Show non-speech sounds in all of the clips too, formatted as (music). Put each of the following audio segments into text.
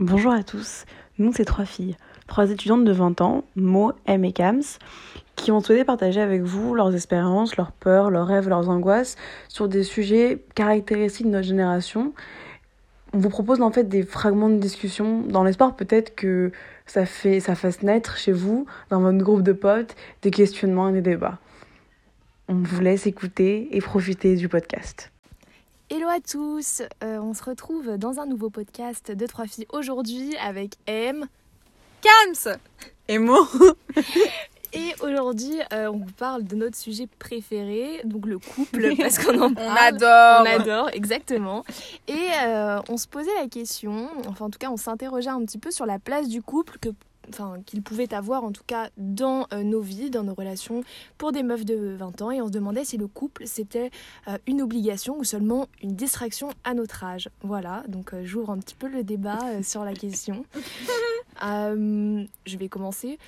Bonjour à tous, nous c'est trois filles, trois étudiantes de 20 ans, Mo, M et Kams, qui ont souhaité partager avec vous leurs expériences, leurs peurs, leurs rêves, leurs angoisses sur des sujets caractéristiques de notre génération. On vous propose en fait des fragments de discussion dans l'espoir peut-être que ça, fait, ça fasse naître chez vous, dans votre groupe de potes, des questionnements et des débats. On vous laisse écouter et profiter du podcast. Hello à tous, euh, on se retrouve dans un nouveau podcast de Trois Filles aujourd'hui avec M, Kams et Mo. (laughs) Et aujourd'hui, euh, on vous parle de notre sujet préféré, donc le couple, (laughs) parce qu'on en parle. on adore. On adore, exactement. Et euh, on se posait la question, enfin en tout cas, on s'interrogeait un petit peu sur la place du couple que enfin qu'il pouvait avoir en tout cas dans euh, nos vies, dans nos relations pour des meufs de 20 ans et on se demandait si le couple c'était euh, une obligation ou seulement une distraction à notre âge. Voilà, donc euh, j'ouvre un petit peu le débat sur la question. (laughs) je vais commencer.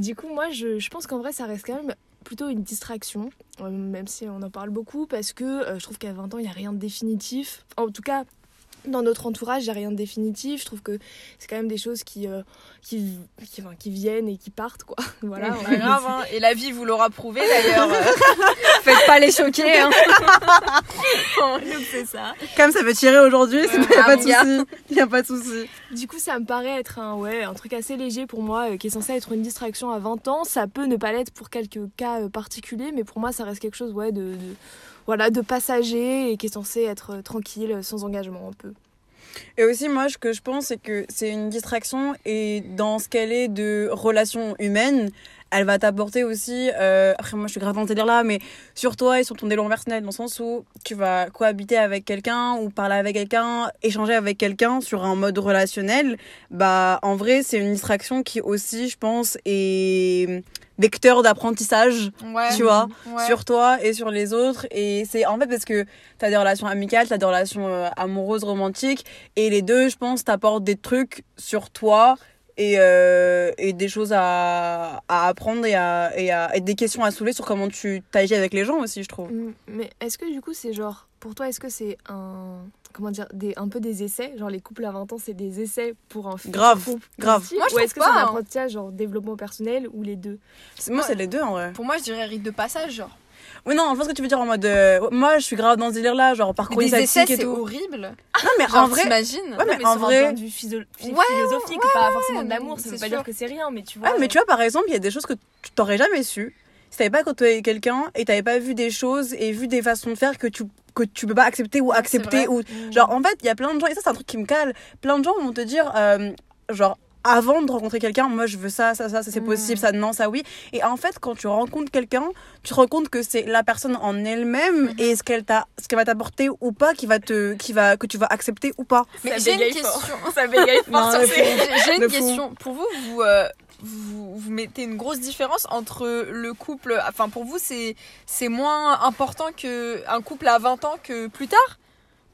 du coup, moi je, je pense qu'en vrai ça reste quand même plutôt une distraction, même si on en parle beaucoup, parce que je trouve qu'à 20 ans, il n'y a rien de définitif. En tout cas, dans notre entourage, il n'y a rien de définitif. Je trouve que c'est quand même des choses qui, euh, qui, qui, enfin, qui, viennent et qui partent, quoi. (laughs) Voilà. Pas grave, hein. Et la vie vous l'aura prouvé d'ailleurs. (laughs) Faites pas les choquer. Hein. (laughs) C'est ça. Comme ça veut tirer aujourd'hui, il n'y a, pas de souci. Il a pas de souci. Du coup, ça me paraît être un, ouais, un truc assez léger pour moi, euh, qui est censé être une distraction à 20 ans. Ça peut ne pas l'être pour quelques cas euh, particuliers, mais pour moi, ça reste quelque chose, ouais, de, de voilà, de passager et qui est censé être euh, tranquille, sans engagement un peu. Et aussi, moi, ce que je pense, c'est que c'est une distraction et dans ce qu'elle est de relations humaines, elle va t'apporter aussi, euh, après moi je suis grave dans délire là, mais sur toi et sur ton développement personnel, dans le sens où tu vas cohabiter avec quelqu'un ou parler avec quelqu'un, échanger avec quelqu'un sur un mode relationnel, bah en vrai c'est une distraction qui aussi, je pense, est vecteur d'apprentissage, tu vois, sur toi et sur les autres. Et c'est en fait parce que tu as des relations amicales, tu as des relations euh, amoureuses, romantiques, et les deux, je pense, t'apportent des trucs sur toi et, euh, et des choses à, à apprendre et, à, et, à, et des questions à soulever sur comment tu t'agis avec les gens aussi, je trouve. Mm, mais est-ce que du coup, c'est genre, pour toi, est-ce que c'est un comment dire des un peu des essais? Genre les couples à 20 ans c'est des essais pour un grave couple grave. moi, ou est-ce que c'est un hein. apprentissage genre développement personnel ou les deux? Moi c'est les deux en vrai. pour moi je dirais rite de passage genre oui, non, je pense que tu veux dire en mode. Euh, moi, je suis grave dans ce délire-là, genre parcours des essais, c'est horrible. Non, mais en vrai. T'imagines Ouais, mais, en vrai. Du philosophique, pas forcément de l'amour, ça veut pas dire que c'est rien, mais tu vois. Ah, mais tu vois, par exemple, il y a des choses que tu t'aurais jamais su si t'avais pas côtoyé quelqu'un et t'avais pas vu des choses et vu des façons de faire que tu que tu peux pas accepter ou accepter ou mmh. genre en fait il y a plein de gens et ça c'est un truc qui me cale plein de gens vont te dire euh, genre avant de rencontrer quelqu'un, moi je veux ça, ça, ça, ça c'est mm. possible, ça non, ça oui. Et en fait, quand tu rencontres quelqu'un, tu te rends compte que c'est la personne en elle-même mm-hmm. et ce qu'elle t'a, ce qu'elle va t'apporter ou pas, qui va te, qui va, que tu vas accepter ou pas. Mais j'ai une question. ça J'ai une (laughs) (laughs) question. Pour vous, vous, euh, vous, vous, mettez une grosse différence entre le couple. Enfin, pour vous, c'est, c'est moins important que un couple à 20 ans que plus tard?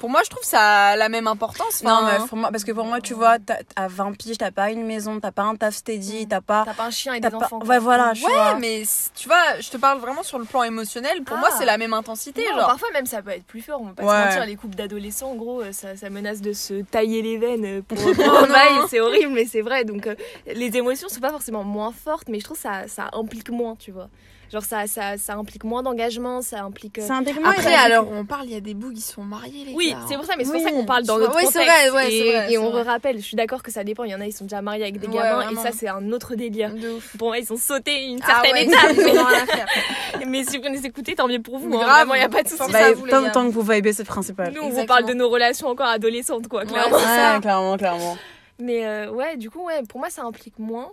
Pour moi, je trouve ça a la même importance. Non, mais pour moi, parce que pour moi, tu vois, à 20 piges, t'as pas une maison, t'as pas un taf steady, t'as pas. T'as pas un chien et des enfants. Ouais, voilà. Ouais, mais tu vois, je te parle vraiment sur le plan émotionnel. Pour moi, ah. c'est la même intensité. genre. Parfois, même, ça peut être plus fort. On va pas se mentir, les couples d'adolescents, en gros, euh, ça, ça, menace de se tailler les veines pour, (laughs) un bail. C'est horrible, mais c'est vrai. Donc, euh, les émotions sont pas forcément moins fortes, mais je trouve que ça, ça implique moins, tu vois. Genre, ça, ça, ça implique moins d'engagement, ça implique. Euh, Après, alors, on parle, il y a des bouts qui sont mariés, les Oui, c'est pour ça, mais c'est pour ça qu'on parle dans notre oui, contexte. Vrai, ouais, et, vrai, et on rappelle, je suis d'accord que ça dépend. Il y en a, ils sont déjà mariés avec des gamins, et ça, c'est un autre délire. Bon, ils ont sauté une ah certaine étape. (laughs) Mais, (laughs) mais si vous nous écoutez, tant mieux pour vous. Hein, il n'y a pas de souci. Bah, tant que vous vibez, c'est principal. Nous, on vous parle de nos relations encore adolescentes, quoi, clairement. clairement, clairement. Mais euh, ouais, du coup, ouais, pour moi, ça implique moins.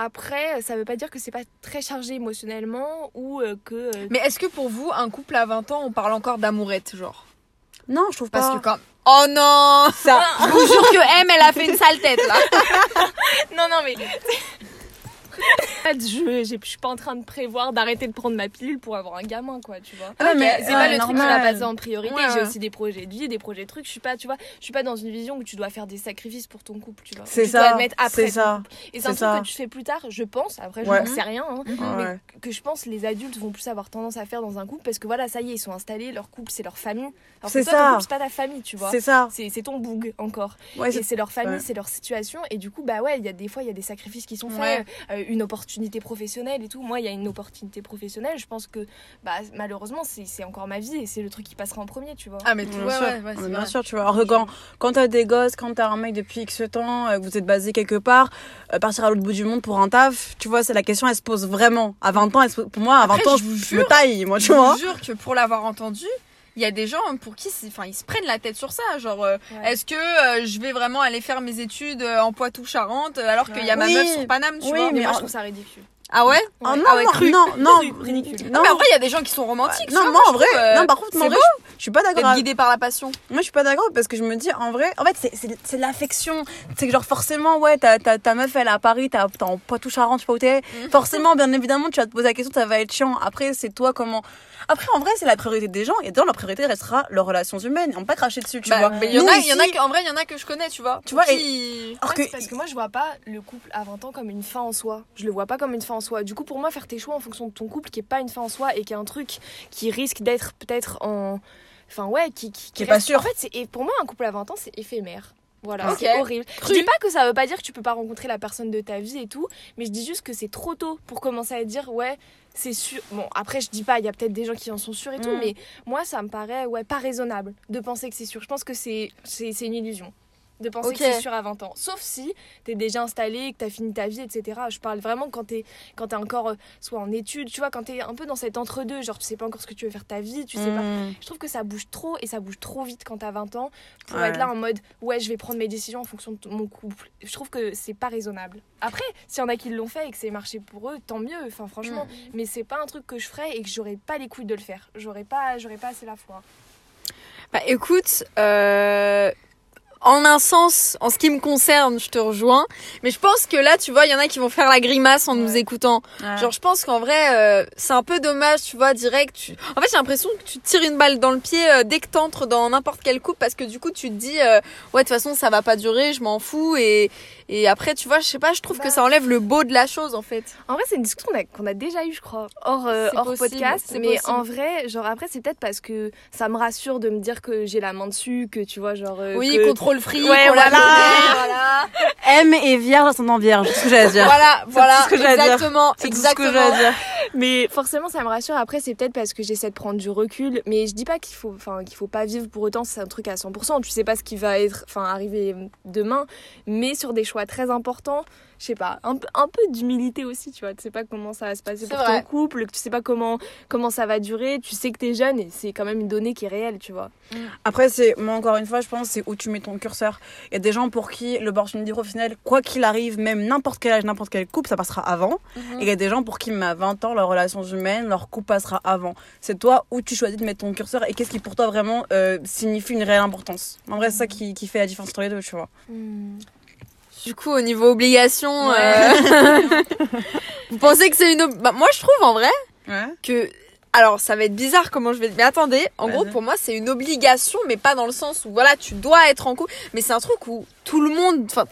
Après, ça veut pas dire que c'est pas très chargé émotionnellement ou euh, que. Euh, Mais est-ce que pour vous, un couple à 20 ans, on parle encore d'amourette, genre? Non, je trouve Parce que quand. Oh non Ça Je vous jure que M, elle a fait une sale tête là (laughs) Non, non, mais. (laughs) Je, je suis pas en train de prévoir d'arrêter de prendre ma pilule pour avoir un gamin, quoi, tu vois. Ah, mais c'est pas ouais, le truc qui normal. passer en priorité. Ouais, J'ai aussi des projets de vie, des projets de trucs. Je suis pas, tu vois, je suis pas dans une vision où tu dois faire des sacrifices pour ton couple, tu vois. C'est dois ça. mettre après. Ça. Et c'est un truc que tu fais plus tard, je pense. Après, je n'en sais rien. hein, mais Ouais. que je pense les adultes vont plus avoir tendance à faire dans un couple parce que voilà, ça y est, ils sont installés, leur couple, c'est leur famille. Alors C'est que toi, ça. ton couple, c'est pas ta famille, tu vois. C'est ça. C'est ton boug encore. Et c'est- leur famille, c'est leur situation. Et du coup, bah ouais, il y a des fois, il y a des sacrifices qui sont Ouais. faits, euh, une opportunité professionnelle et tout. Moi, il y a une opportunité professionnelle. Je pense que, bah, malheureusement, c'est c'est encore ma vie et c'est le truc qui passera en premier, tu vois. Ah, mais tout, Bien ouais, sûr. ouais, ouais, c'est mais bien vrai. sûr, tu vois. Alors que quand, quand t'as des gosses, quand t'as un mec depuis X temps, euh, que vous êtes basé quelque part, euh, partir à l'autre bout du monde pour un taf, tu vois, c'est la question, elle se pose vraiment. À 20 ans, elle se pose- pour moi, à 20 Après, ans, je je, vous je jure, me taille, moi, tu Je vois. vous jure que pour l'avoir entendu, il y a des gens pour qui enfin, ils se prennent la tête sur ça. Genre, euh, Ouais. est-ce que euh, je vais vraiment aller faire mes études euh, en Poitou-Charentes alors qu'il y a ma Oui. meuf sur Paname, tu Oui, vois? mais mais moi, en- je trouve ça ridicule. Ah ouais? Ah non, Ah ouais, non, cru. non, (laughs) non, ridicule. Non, mais en vrai, il y a des gens qui sont romantiques. non, moi, en vrai, trouve, euh, non, par contre, moi, en c'est vrai, beau je, je suis pas d'accord. guidé par la passion. Moi, je suis pas d'accord parce que je me dis, en vrai, en fait, c'est- c'est c'est de l'affection. C'est que, genre, forcément, ouais, ta, ta, ta meuf, elle est à Paris, t'as t'es en Poitou-Charentes, je sais pas où t'es. Mhm. Forcément, bien évidemment, tu vas te poser la question, ça va être chiant. Après, c'est toi comment. Après, en vrai, c'est la priorité des gens et dans leur priorité restera leurs relations humaines. On peut pas cracher dessus, tu Bah, vois. mais il y en Nous, a, il y en a, ici- que- en vrai, il y en a que je connais, tu vois. Tu vois, et- qui- Alors Ouais, que- parce que moi je vois pas le couple à 20 ans comme une fin en soi. Je le vois pas comme une fin en soi. Du coup pour moi faire tes choix en fonction de ton couple qui est pas une fin en soi et qui est un truc qui risque d'être peut-être en enfin ouais qui qui, Qui est pas sûr. En fait c'est et pour moi un couple à 20 ans c'est éphémère. Voilà, c'est horrible. Cru. Je dis pas que ça veut pas dire que tu peux pas rencontrer la personne de ta vie et tout, mais je dis juste que c'est trop tôt pour commencer à dire ouais, c'est sûr. Bon, après je dis pas, il y a peut-être des gens qui en sont sûrs et tout, Mm. mais moi ça me paraît ouais pas raisonnable de penser que c'est sûr. Je pense que c'est c'est une illusion de penser que c'est sûr à 20 ans. Sauf si t'es déjà installé, que t'as fini ta vie, etc. Je parle vraiment quand t'es quand t'es encore euh, soit en études, tu vois, quand t'es un peu dans cet entre-deux, genre tu sais pas encore ce que tu veux faire ta vie, tu sais pas. Mhm. Je trouve que ça bouge trop et ça bouge trop vite quand t'as 20 ans pour Ouais. être là en mode ouais, je vais prendre mes décisions en fonction de mon couple. Je trouve que c'est pas raisonnable. Après, s'il y en a qui l'ont fait et que c'est marché pour eux, tant mieux, enfin franchement, Mm. mais c'est pas un truc que je ferais et que j'aurais pas les couilles de le faire. J'aurais pas j'aurais pas assez la foi. Bah écoute, euh, en un sens, en ce qui me concerne, je te rejoins. Mais je pense que là, tu vois, il y en a qui vont faire la grimace en nous écoutant. Ouais. Genre, je pense qu'en vrai, euh, c'est un peu dommage, tu vois, direct. Tu... En fait, j'ai l'impression que tu tires une balle dans le pied euh, dès que t'entres dans n'importe quel couple parce que du coup, tu te dis, euh, ouais, de toute façon, ça va pas durer, je m'en fous. Et, et après, tu vois, je sais pas, je trouve Bah. que ça enlève le beau de la chose, en fait. En vrai, c'est une discussion qu'on a, déjà eue, je crois, hors, euh, hors possible, podcast. Mais possible. en vrai, genre après, c'est peut-être parce que ça me rassure de me dire que j'ai la main dessus, que tu vois, genre. euh, oui, que- contrôle free, Ouais, la voilà. voilà. M est vierge, ascendant vierge. C'est ce que j'allais dire. Voilà, voilà, tout ce que à dire. exactement, C'est tout ce que exactement. dire. Mais forcément, ça me rassure. Après, c'est peut-être parce que j'essaie de prendre du recul. Mais je dis pas qu'il faut, enfin, qu'il faut pas vivre pour autant. C'est un truc à 100%. Tu sais pas ce qui va être, enfin, arriver demain. Mais sur des choix très importants, je sais pas, un, peu- un peu d'humilité aussi, tu vois. Tu sais pas comment ça va se passer pour vrai. ton couple, tu sais pas comment, comment ça va durer. Tu sais que t'es jeune et c'est quand même une donnée qui est réelle, tu vois. Après, c'est, moi, encore une fois, je pense, c'est où tu mets ton curseur. Il y a des gens pour qui l'opportunité professionnelle, quoi qu'il arrive, même n'importe quel âge, n'importe quel couple, ça passera avant. Mhm. Et il y a des gens pour qui, même à 20 ans, leurs relations humaines, leur couple passera avant. C'est toi où tu choisis de mettre ton curseur et qu'est-ce qui pour toi vraiment euh, signifie une réelle importance. En vrai, c'est ça qui, qui fait la différence entre les deux, tu vois. Du coup, au niveau obligation, Ouais. euh, (laughs) vous pensez que c'est une... Bah, moi, je trouve en vrai Ouais. que... Alors, ça va être bizarre comment je vais... Mais attendez, en gros, pour moi, c'est une obligation, mais pas dans le sens où, voilà, tu dois être en couple. Mais c'est un truc où tout le monde... Enfin,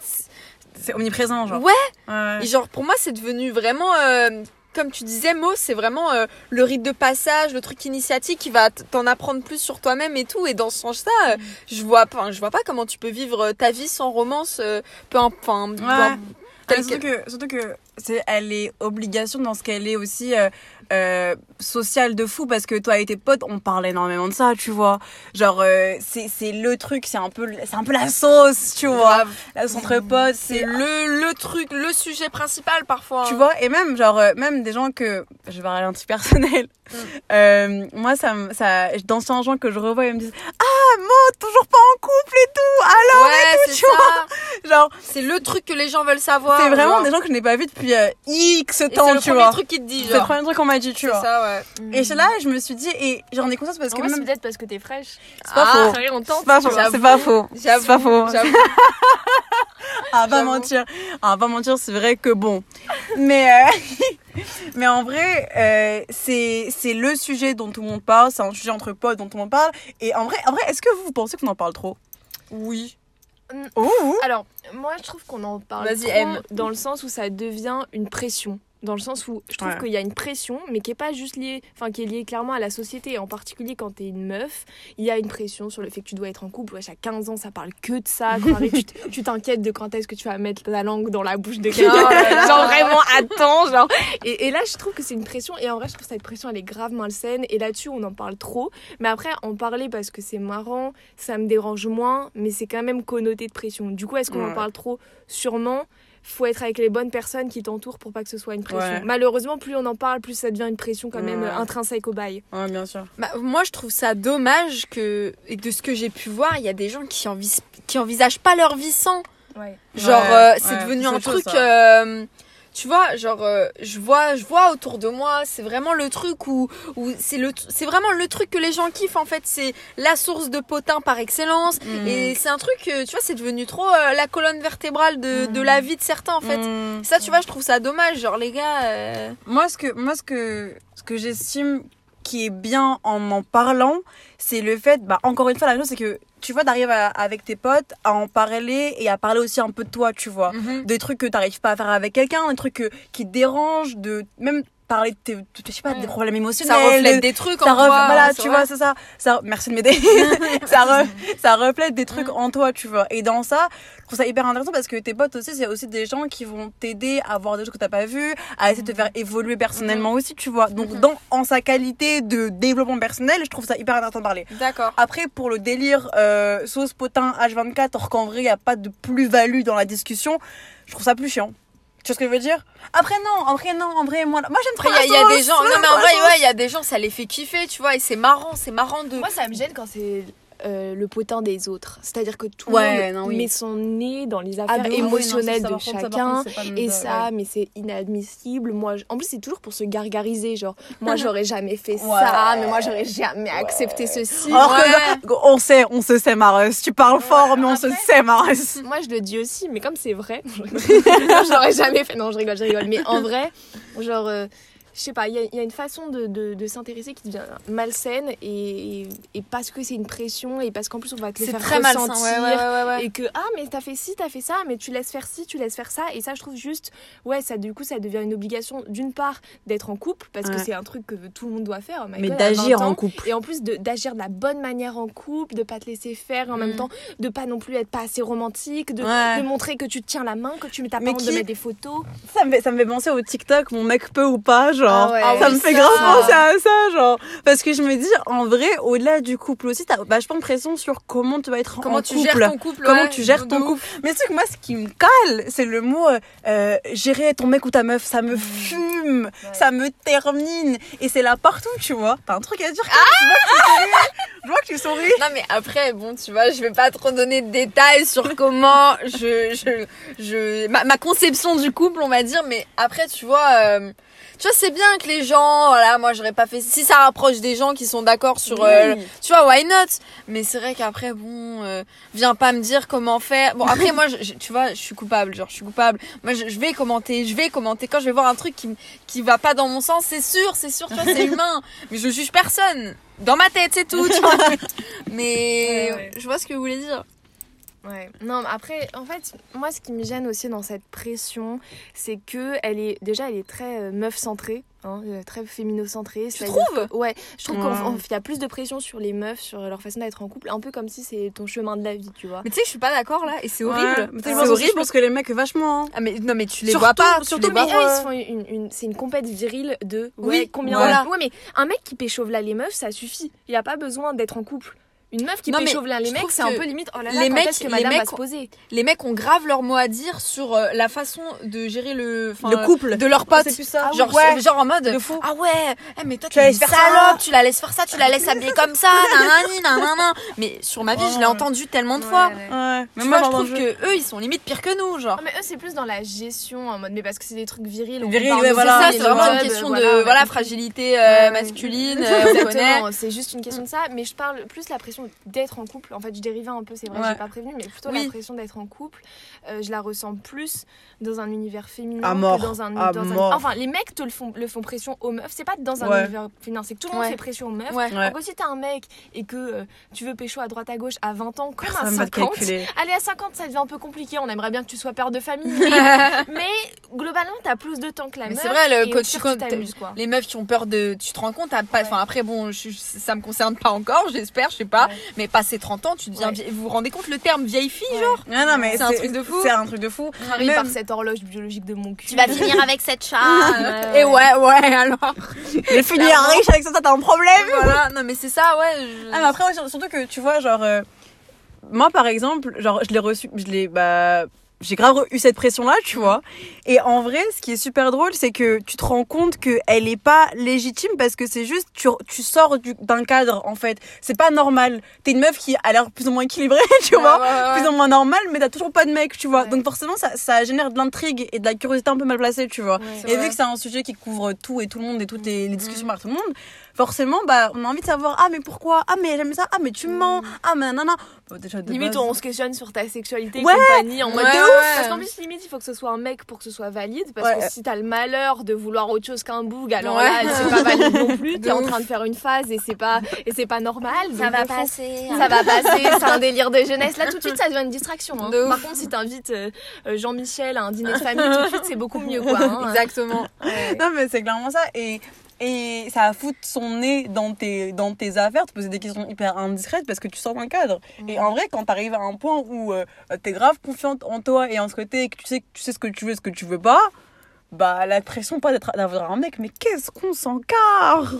C'est omniprésent, genre. ouais, Ouais. et genre, pour moi, c'est devenu vraiment... euh, Comme tu disais, Mo, c'est vraiment euh, le rite de passage, le truc initiatique qui va t'en apprendre plus sur toi-même et tout. Et dans ce sens-là, euh, je vois pas, je vois pas comment tu peux vivre ta vie sans romance, peu enfin, Ouais. Ah, surtout que, surtout que c'est, elle est obligation dans ce qu'elle est aussi euh, euh, sociale de fou parce que toi et tes potes on parle énormément de ça tu vois genre euh, c'est, le truc c'est un peu un peu la sauce tu vois la sauce entre potes C'est le, le truc, le sujet principal parfois. tu vois et même genre euh, même des gens que je vais parler un truc personnel Mm. moi ça ça d'anciens gens que je revois ils me disent ah Maud toujours pas en couple et tout alors Ouais, c'est tu ça. (laughs) genre C'est le truc que les gens veulent savoir. c'est vraiment genre. des gens que je n'ai pas vus depuis euh, X temps c'est le tu premier vois truc qui te dit, c'est le premier truc qu'on m'a dit tu C'est vois ça, ouais. Et c'est là, je me suis dit, et j'en ai conscience parce En que vrai, c'est même. peut-être parce que t'es fraîche. C'est pas Ah, faux. C'est pas faux. C'est pas faux. J'avoue, C'est pas faux. j'avoue. Ah, pas mentir. Ah, pas mentir. C'est vrai que bon. mais, euh, (laughs) mais en vrai, euh, c'est c'est le sujet dont tout le monde parle. C'est un sujet entre potes dont tout le monde parle. Et en vrai, en vrai est-ce que vous pensez qu'on en parle trop? Oui. Ouh. Alors, moi, je trouve qu'on en parle trop dans le sens où ça devient une pression. Dans le sens où je trouve Ouais. qu'il y a une pression, mais qui est pas juste liée, enfin qui est liée clairement à la société. Et en particulier quand t'es une meuf, il y a une pression sur le fait que tu dois être en couple. Wesh, à 15 ans, ça parle que de ça. Quand (laughs) tu t'inquiètes de quand est-ce que tu vas mettre ta langue dans la bouche de (laughs) quelqu'un. Genre vraiment, attends, genre. Et, et là, je trouve que c'est une pression. Et en vrai, je trouve que cette pression, elle est grave malsaine. Et là-dessus, on en parle trop. Mais après, en parler parce que c'est marrant, ça me dérange moins, mais c'est quand même connoté de pression. Du coup, est-ce qu'on en parle trop? Sûrement. Faut être avec les bonnes personnes qui t'entourent pour pas que ce soit une pression. Ouais. Malheureusement, plus on en parle, plus ça devient une pression quand même Ouais. intrinsèque au bail. Ouais, bien sûr. Bah, moi, je trouve ça dommage que, et de ce que j'ai pu voir, il y a des gens qui, envis- qui envisagent pas leur vie sans. Genre, Ouais, euh, c'est ouais, devenu un truc. euh, tu vois, genre, euh, je vois, je vois autour de moi, c'est vraiment le truc où, où c'est le, c'est vraiment le truc que les gens kiffent en fait. C'est la source de potin par excellence. Mm. Et c'est un truc, euh, tu vois, c'est devenu trop euh, la colonne vertébrale de, de la vie de certains en fait. Mm. Ça, tu vois, je trouve ça dommage. Genre, les gars. euh, Moi, ce que, moi, ce que, ce que j'estime qui est bien en en parlant, c'est le fait, bah, encore une fois, la chose, c'est que tu vois, d'arriver avec tes potes à en parler et à parler aussi un peu de toi, tu vois. Des trucs que t'arrives pas à faire avec quelqu'un, des trucs que- qui te dérangent, de même parler de tes, de- je sais pas, Ouais. des problèmes émotionnels. Ça reflète de- des trucs ça en toi. voilà, c'est tu vrai. vois, c'est ça. ça. Merci de m'aider. (laughs) (laughs) ça, re- ça reflète des trucs en toi, tu vois. Et dans ça, je trouve ça hyper intéressant parce que tes potes aussi, c'est aussi des gens qui vont t'aider à voir des choses que t'as pas vues, à essayer de te faire évoluer personnellement aussi, tu vois. Donc, Mhm. dans, en sa qualité de développement personnel, je trouve ça hyper intéressant de parler. D'accord. Après, pour le délire euh, sauce potin H24, or qu'en vrai, il n'y a pas de plus-value dans la discussion, je trouve ça plus chiant. Tu vois ce que je veux dire? Après, non, en vrai, non, en vrai, moi, moi j'aime trop il y, la a- il y a des gens. Non, (laughs) mais en vrai, ouais, il y a des gens, ça les fait kiffer, tu vois, et c'est marrant, c'est marrant de. Moi, ça me gêne quand c'est euh, le potin des autres. C'est-à-dire que tout Ouais, le non, monde oui. met son nez dans les Ah, affaires ouf. émotionnelles Oui, non, de ça, chacun. contre, Et ça, ouais. mais c'est inadmissible. Moi, en plus, c'est toujours pour se gargariser. Genre, (laughs) moi, j'aurais jamais fait Ouais. ça, mais moi, j'aurais jamais accepté ceci. Alors Ouais. que, on sait, on se sait, Mareuse. Tu parles fort, mais on se sait, Mareuse. Moi, je le dis aussi, mais comme c'est vrai, (laughs) (laughs) je l'aurais jamais fait. Non, je rigole, je rigole. Mais en vrai, genre, euh, je sais pas, il y, a- il y a une façon de, de, de s'intéresser qui devient malsaine et, parce que c'est une pression et parce qu'en plus on va te le C'est faire très malsain. ressentir. Ouais, ouais, ouais, ouais. Et que, ah, mais t'as fait ci, t'as fait ça, mais tu laisses faire ci, tu laisses faire ça. Et ça, je trouve juste, ouais, ça, du coup, ça devient une obligation, d'une part, d'être en couple, parce que c'est un truc que tout le monde doit faire. oh Mais d'agir 20 ans. en couple. Et en plus d'agir de la bonne manière en couple, de pas te laisser faire, en même Mm. temps de pas non plus être pas assez romantique, de, montrer que tu te tiens la main, que tu pas Mais honte de qui- mettre des photos. Ça me, fait, ça me fait penser au TikTok, mon mec peut ou pas, genre. Ah ouais. Ah ça oui, me fait ça. grave penser à ça, genre. Parce que je me dis, en vrai, au-delà du couple aussi, t'as vachement de pression sur comment tu vas être Comment en tu couple. gères ton couple Comment ouais, tu gères ton couple. Mais c'est que moi, ce qui me cale, c'est le mot euh, euh, gérer ton mec ou ta meuf. Ça me fume, ça me termine. Et c'est là partout, tu vois. T'as un truc à dire Je vois que tu souris. Non mais après bon tu vois je vais pas trop donner de détails sur comment je je je ma, ma conception du couple on va dire mais après tu vois euh, tu vois c'est bien que les gens voilà moi j'aurais pas fait si ça rapproche des gens qui sont d'accord sur euh, tu vois why not? Mais c'est vrai qu'après bon euh, viens pas me dire comment faire. Bon après moi je- tu vois je suis coupable genre je suis coupable. Moi je, je vais commenter je vais commenter. Quand je vais voir un truc qui qui va pas dans mon sens c'est sûr c'est sûr tu vois c'est (laughs) humain. Mais je juge personne. Dans ma tête c'est tout tu vois. (laughs) Mais Ouais, ouais. je vois ce que vous voulez dire Ouais. Non, mais après, en fait, moi, ce qui me gêne aussi dans cette pression, c'est que elle est déjà, elle est très euh, meuf centrée, hein, euh, très fémino-centrée. Tu trouves? que- Ouais. Je trouve Ouais. qu'il y a plus de pression sur les meufs, sur leur façon d'être en couple, un peu comme si c'est ton chemin de la vie, tu vois. mais tu sais je suis pas d'accord là et c'est horrible c'est je pense aussi, horrible Je pense que les mecs, vachement. hein. ah mais non mais tu les Surtout- vois pas surtout Mais pas. ils se font une, une- c'est une compète virile de ouais, Oui, combien a. Ouais, mais un mec qui péchauve là les meufs, ça suffit. Il n'y a pas besoin d'être en couple. Une meuf qui là les je mecs, c'est un peu limite. Oh là là, les quand mecs- les va mecs se poser les mecs ont grave leur mot à dire sur euh, la façon de gérer le couple. de leurs potes C'est plus ça. genre ouais. genre en mode De fou. ah ouais eh, mais toi Tu la es laisses faire ça. tu la laisses faire ça tu la laisses s'habiller comme ça (laughs) nanani nanana mais sur ma vie je l'ai entendu tellement de fois Ouais. Mais moi, je trouve que eux ils sont limite pires que nous genre Ah, mais eux, c'est plus dans la gestion en mode. Mais parce que c'est des trucs virils. Viril, c'est ça c'est vraiment une question voilà, de voilà fragilité euh, masculine (laughs) euh, c'est juste une question de ça. Mais je parle plus la pression pression d'être en couple. En fait, je dérivais un peu, c'est vrai, Ouais. j'ai pas prévenu, mais plutôt Oui. la pression d'être en couple. euh, je la ressens plus dans un univers féminin À mort. que dans un, À dans un- mort. Enfin, les mecs te le font, le font pression aux meufs. C'est pas dans un Ouais. univers féminin, c'est que tout le monde Ouais. fait pression aux meufs. Ouais. Ouais. Donc, si t'es un mec et que euh, tu veux pécho à droite à gauche à 20 ans, comme Personne à va te 50, calculer. Allez, à 50, ça devient un peu compliqué. On aimerait bien que tu sois père de famille. (laughs) mais globalement, t'as plus de temps que la Mais meuf. c'est vrai, le coach- quand tu quoi. Les meufs qui ont peur de. Tu te rends compte, t'as pas. Ouais. Enfin, après, bon, je- ça me concerne pas encore, j'espère, je sais pas. Ouais. Mais passé 30 ans, tu deviens. Vous vous rendez compte le terme vieille fille, Ouais. genre Non, non, mais C'est un truc de fou. C'est un truc de fou. Même- par cette horloge biologique de mon cul. Tu vas finir avec cette (laughs) charme. ouais. Et ouais, ouais, alors. Je finis riche avec ça, t'as un problème. voilà, non, mais c'est ça, ouais. je- Ah, mais après, ouais, surtout que tu vois, genre, euh, moi par exemple, genre, je l'ai reçu, je l'ai, bah, j'ai grave eu cette pression-là, tu vois. Et en vrai, ce qui est super drôle, c'est que tu te rends compte qu'elle est pas légitime parce que c'est juste, tu, tu sors du- d'un cadre, en fait. C'est pas normal. T'es une meuf qui a l'air plus ou moins équilibrée, (laughs) tu vois. ouais, ouais. Plus ou moins normal, mais t'as toujours pas de mec, tu vois. Ouais. Donc forcément, ça, ça génère de l'intrigue et de la curiosité un peu mal placée, tu vois. Et vu que c'est un sujet qui couvre tout et tout le monde et toutes les, les discussions par tout le monde, forcément, bah, on a envie de savoir, ah, mais pourquoi? Ah, mais j'aime ça Ah, mais tu mens Ah, mais nanana Bah, déjà, de Limite, base- on se questionne sur ta sexualité et compagnie en mode. Ouf. Parce qu'en plus, limite, il faut que ce soit un mec pour que ce soit valide. Parce Ouais. que si t'as le malheur de vouloir autre chose qu'un boug, alors Ouais. là, c'est pas valide non (laughs) plus. T'es en train de faire une phase et c'est pas, et c'est pas normal. Ça va passer. Ça va passer, c'est un délire de jeunesse. Là, tout de suite, ça devient une distraction. hein. De ouf. Par contre, si t'invites euh, euh, Jean-Michel à un dîner de famille, tout de suite, c'est beaucoup mieux, quoi. hein. (laughs) Exactement. Ouais. Non, mais c'est clairement ça. Et, et ça fout son nez dans tes, dans tes affaires, te poser des questions hyper indiscrètes parce que tu sors d'un cadre. Et en vrai, quand t'arrives à un point où euh, t'es grave confiante en toi et en ce côté, et que tu sais, tu sais ce que tu veux et ce que tu veux pas, bah la pression pas d'être d'avoir un mec mais qu'est-ce qu'on s'en carre?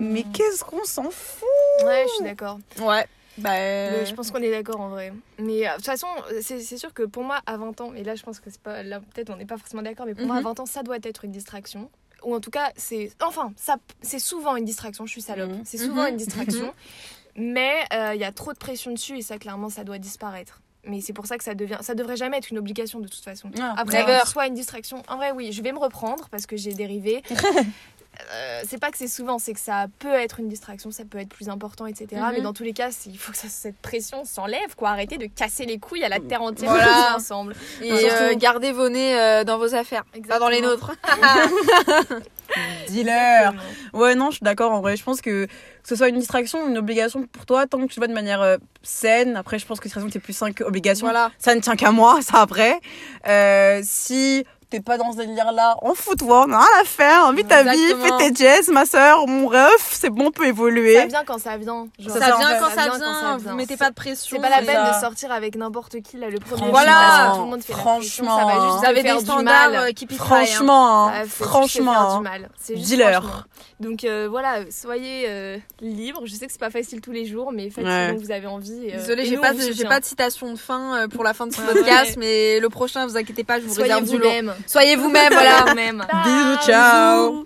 Mais qu'est-ce qu'on s'en fout? Ouais, je suis d'accord. Ouais. Bah. Mais Je pense qu'on est d'accord en vrai. Mais euh, de toute façon, c'est sûr que pour moi, à 20 ans, et là je pense que c'est pas. Là peut-être on n'est pas forcément d'accord, mais pour moi, à Mhm. 20 ans, ça doit être une distraction. Ou en tout cas, c'est. Enfin, ça, c'est souvent une distraction, je suis salope. Mhm. C'est souvent Mhm. une distraction. Mais euh, il y a trop de pression dessus et ça, clairement, ça doit disparaître. Mais c'est pour ça que ça devient. Ça devrait jamais être une obligation de toute façon. Ah, Après, never. soit une distraction. En vrai, oui, je vais me reprendre parce que j'ai dérivé. (laughs) Euh, c'est pas que c'est souvent, c'est que ça peut être une distraction, ça peut être plus important, etc. Mhm. Mais dans tous les cas, il faut que ça- cette pression s'enlève, quoi. Arrêtez de casser les couilles à la terre entière Voilà. ensemble. Et Surtout- euh, gardez vos nez euh, dans vos affaires, pas dans les nôtres. (laughs) dealer ouais non je suis d'accord en vrai je pense que que ce soit une distraction ou une obligation pour toi tant que tu le vois de manière euh, saine après je pense que distraction c'est plus sain que obligation Voilà. ça ne tient qu'à moi, ça après. Euh, si t'es pas dans ce délire-là, on fout toi, on a rien à faire, vis ta vie, fais tes jazz, ma soeur, mon ref, c'est bon, on peut évoluer. Ça vient quand ça vient. Genre, Ça Ça, vient vient en quand ça vient vient, quand ça vous mettez pas de pression. C'est pas la peine ça. de sortir avec n'importe qui là le premier Voilà. tout le monde fait la Franchement. pression, ça va juste Vous avez des standards euh, qui piquent hein. Franchement, hein, franchement, du hein. mal. C'est juste Dealer. franchement. Donc euh, voilà, soyez euh, libres. Je sais que c'est pas facile tous les jours, mais faites Ouais. ce dont vous avez envie. euh, Désolée, j'ai pas, de- pas de citation de fin euh, pour la fin de ce podcast, mais le prochain, vous inquiétez pas, je vous Soyez réserve du lot. Soyez vous-même, voilà. Vous-même. Bisous, ciao.